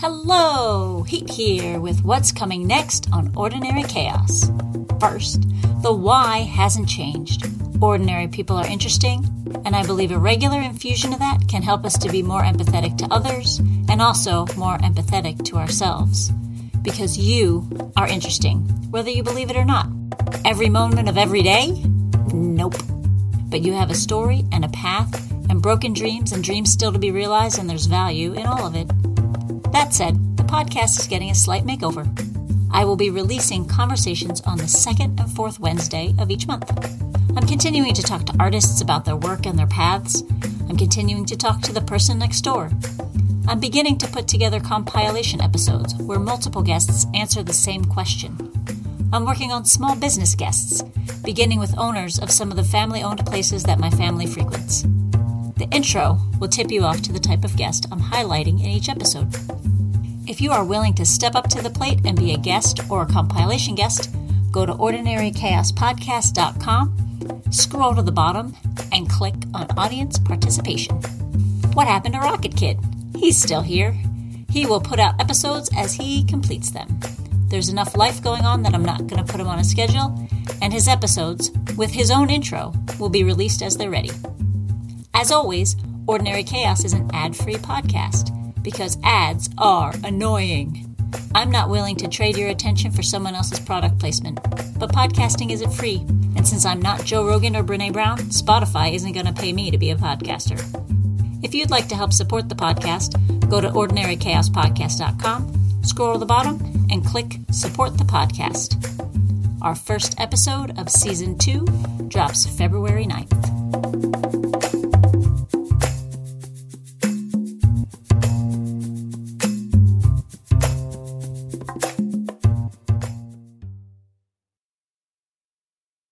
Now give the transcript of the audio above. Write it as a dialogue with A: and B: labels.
A: Hello, Heat here with what's coming next on Ordinary Chaos. First, the why hasn't changed. Ordinary people are interesting, and I believe a regular infusion of that can help us to be more empathetic to others and also more empathetic to ourselves. Because you are interesting, whether you believe it or not. Every moment of every day? Nope. But you have a story and a path and broken dreams and dreams still to be realized, and there's value in all of it. That said, the podcast is getting a slight makeover. I will be releasing conversations on the second and fourth Wednesday of each month. I'm continuing to talk to artists about their work and their paths. I'm continuing to talk to the person next door. I'm beginning to put together compilation episodes where multiple guests answer the same question. I'm working on small business guests, beginning with owners of some of the family owned places that my family frequents. The intro will tip you off to the type of guest I'm highlighting in each episode. If you are willing to step up to the plate and be a guest or a compilation guest, go to ordinarychaospodcast.com, scroll to the bottom, and click on Audience Participation. What happened to Rocket Kid? He's still here. He will put out episodes as he completes them. There's enough life going on that I'm not going to put him on a schedule, and his episodes, with his own intro, will be released as they're ready. As always, Ordinary Chaos is an ad free podcast because ads are annoying. I'm not willing to trade your attention for someone else's product placement, but podcasting isn't free, and since I'm not Joe Rogan or Brene Brown, Spotify isn't going to pay me to be a podcaster. If you'd like to help support the podcast, go to ordinarychaospodcast.com, scroll to the bottom, and click Support the Podcast. Our first episode of Season 2 drops February 9th.